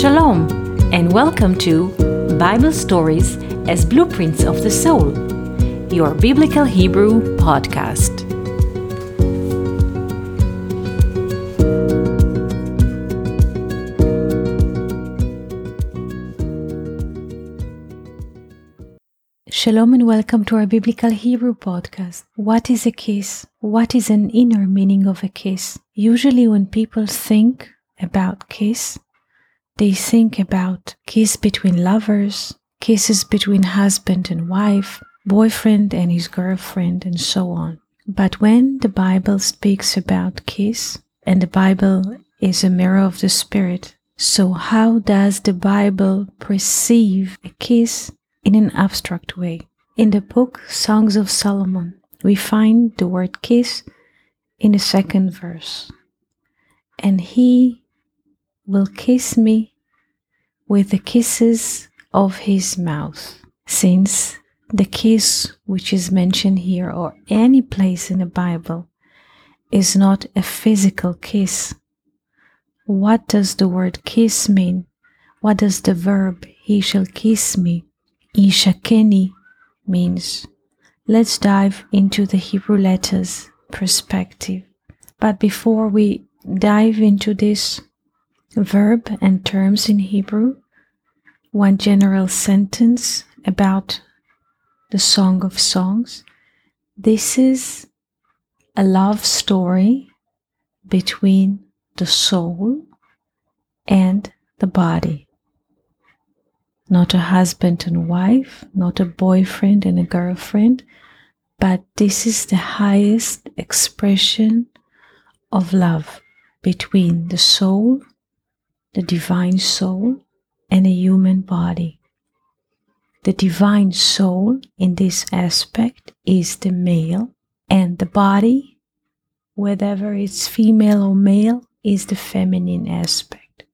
Shalom, and welcome to Bible Stories as Blueprints of the Soul, your Biblical Hebrew podcast. Shalom and welcome to our Biblical Hebrew podcast. What is a kiss? What is an inner meaning of a kiss? Usually, when people think about kiss, they think about kiss between lovers, kisses between husband and wife, boyfriend and his girlfriend, and so on. But when the Bible speaks about kiss, and the Bible is a mirror of the Spirit, so how does the Bible perceive a kiss in an abstract way? In the book Songs of Solomon, we find the word kiss in the second verse. And he will kiss me with the kisses of his mouth, since the kiss which is mentioned here or any place in the Bible is not a physical kiss. What does the word kiss mean? What does the verb he shall kiss me? Ishakeni means. Let's dive into the Hebrew letters perspective. But before we dive into this verb and terms in Hebrew, one general sentence about the Song of Songs. This is a love story between the soul and the body. Not a husband and wife, not a boyfriend and a girlfriend, but this is the highest expression of love between the soul the divine soul and a human body. The divine soul in this aspect is the male, and the body, whether it's female or male, is the feminine aspect.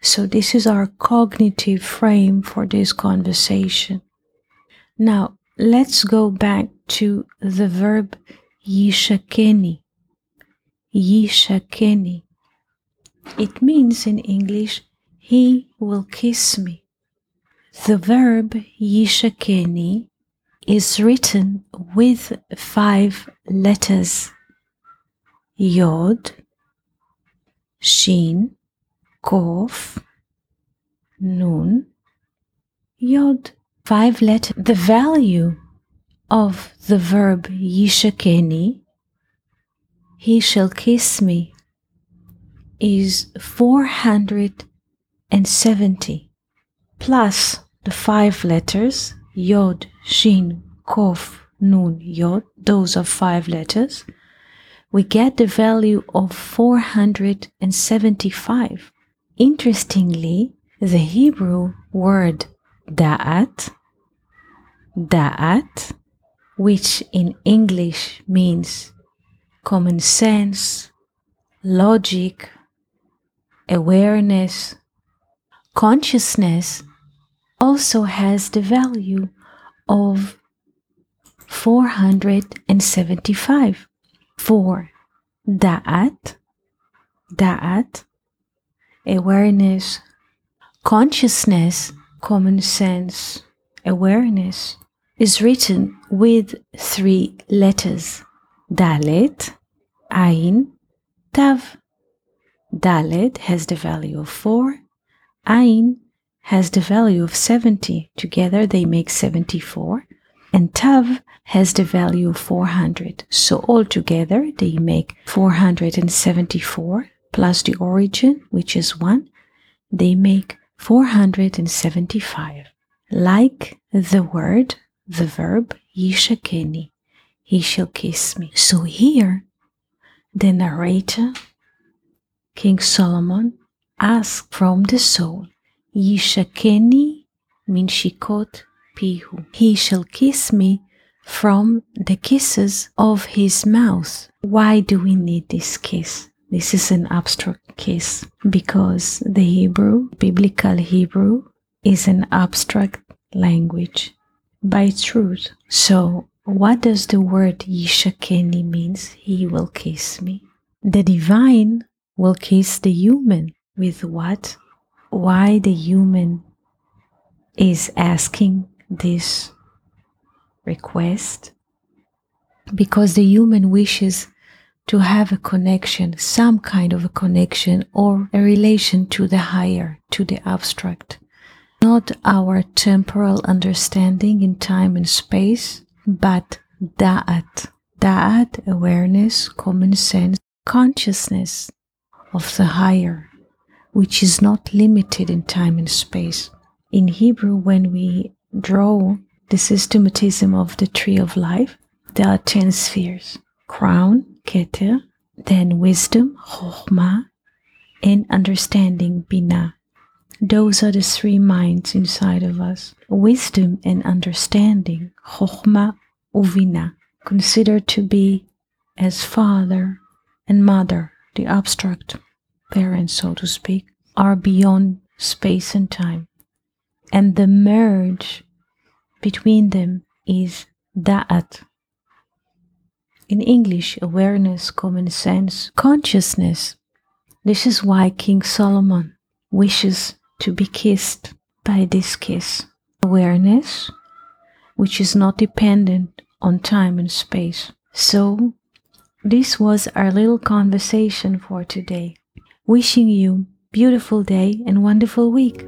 So, this is our cognitive frame for this conversation. Now, let's go back to the verb yishakeni. Yishakeni it means in English, He will kiss me. The verb yishakeni is written with five letters Yod, Shin, Kof, Nun, Yod. Five letters. The value of the verb yishakeni, he shall kiss me, is 470 plus the five letters Yod, Shin, Kof, Nun, Yod, those are five letters, we get the value of 475. Interestingly, the Hebrew word da'at, da'at, which in English means common sense, logic, awareness, consciousness also has the value of 475 for da'at, da'at, awareness, consciousness, common sense, awareness is written with three letters dalet, ain, tav. Dalet has the value of 4, Ain has the value of 70. Together they make 74. And Tav has the value of 400. So altogether they make 474 plus the origin, which is 1. They make 475. Like the word, the verb, yishakeni, he shall kiss me. So here, the narrator King Solomon asked from the soul, Yishakeni min shikot pihu. He shall kiss me from the kisses of his mouth. Why do we need this kiss? This is an abstract kiss because the Hebrew, biblical Hebrew, is an abstract language by truth. So, what does the word Yishakeni means? He will kiss me. The divine will kiss the human with what? why the human is asking this request? Because the human wishes to have a connection, some kind of a connection or a relation to the higher, to the abstract. Not our temporal understanding in time and space, but da'at. Da'at, awareness, common sense, consciousness of the higher, which is not limited in time and space. In Hebrew, when we draw the systematism of the tree of life, there are 10 spheres crown, keter, then wisdom, chokhmah, and understanding, binah. Those are the three minds inside of us. Wisdom and understanding, chokhmah, uvina, considered to be as father and mother, the abstract parents, so to speak, are beyond space and time. And the merge between them is da'at, in English, awareness, common sense, consciousness. This is why King Solomon wishes to be kissed by this kiss. Awareness, which is not dependent on time and space. So, this was our little conversation for today. Wishing you beautiful day and wonderful week.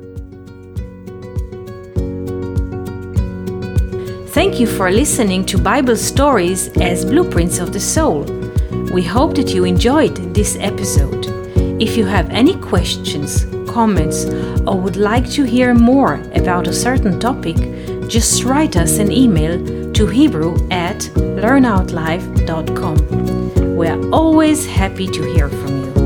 Thank you for listening to Bible stories as blueprints of the soul. We hope that you enjoyed this episode. If you have any questions, comments, or would like to hear more about a certain topic, just write us an email to hebrew at learnoutlive.com. We're always happy to hear from you.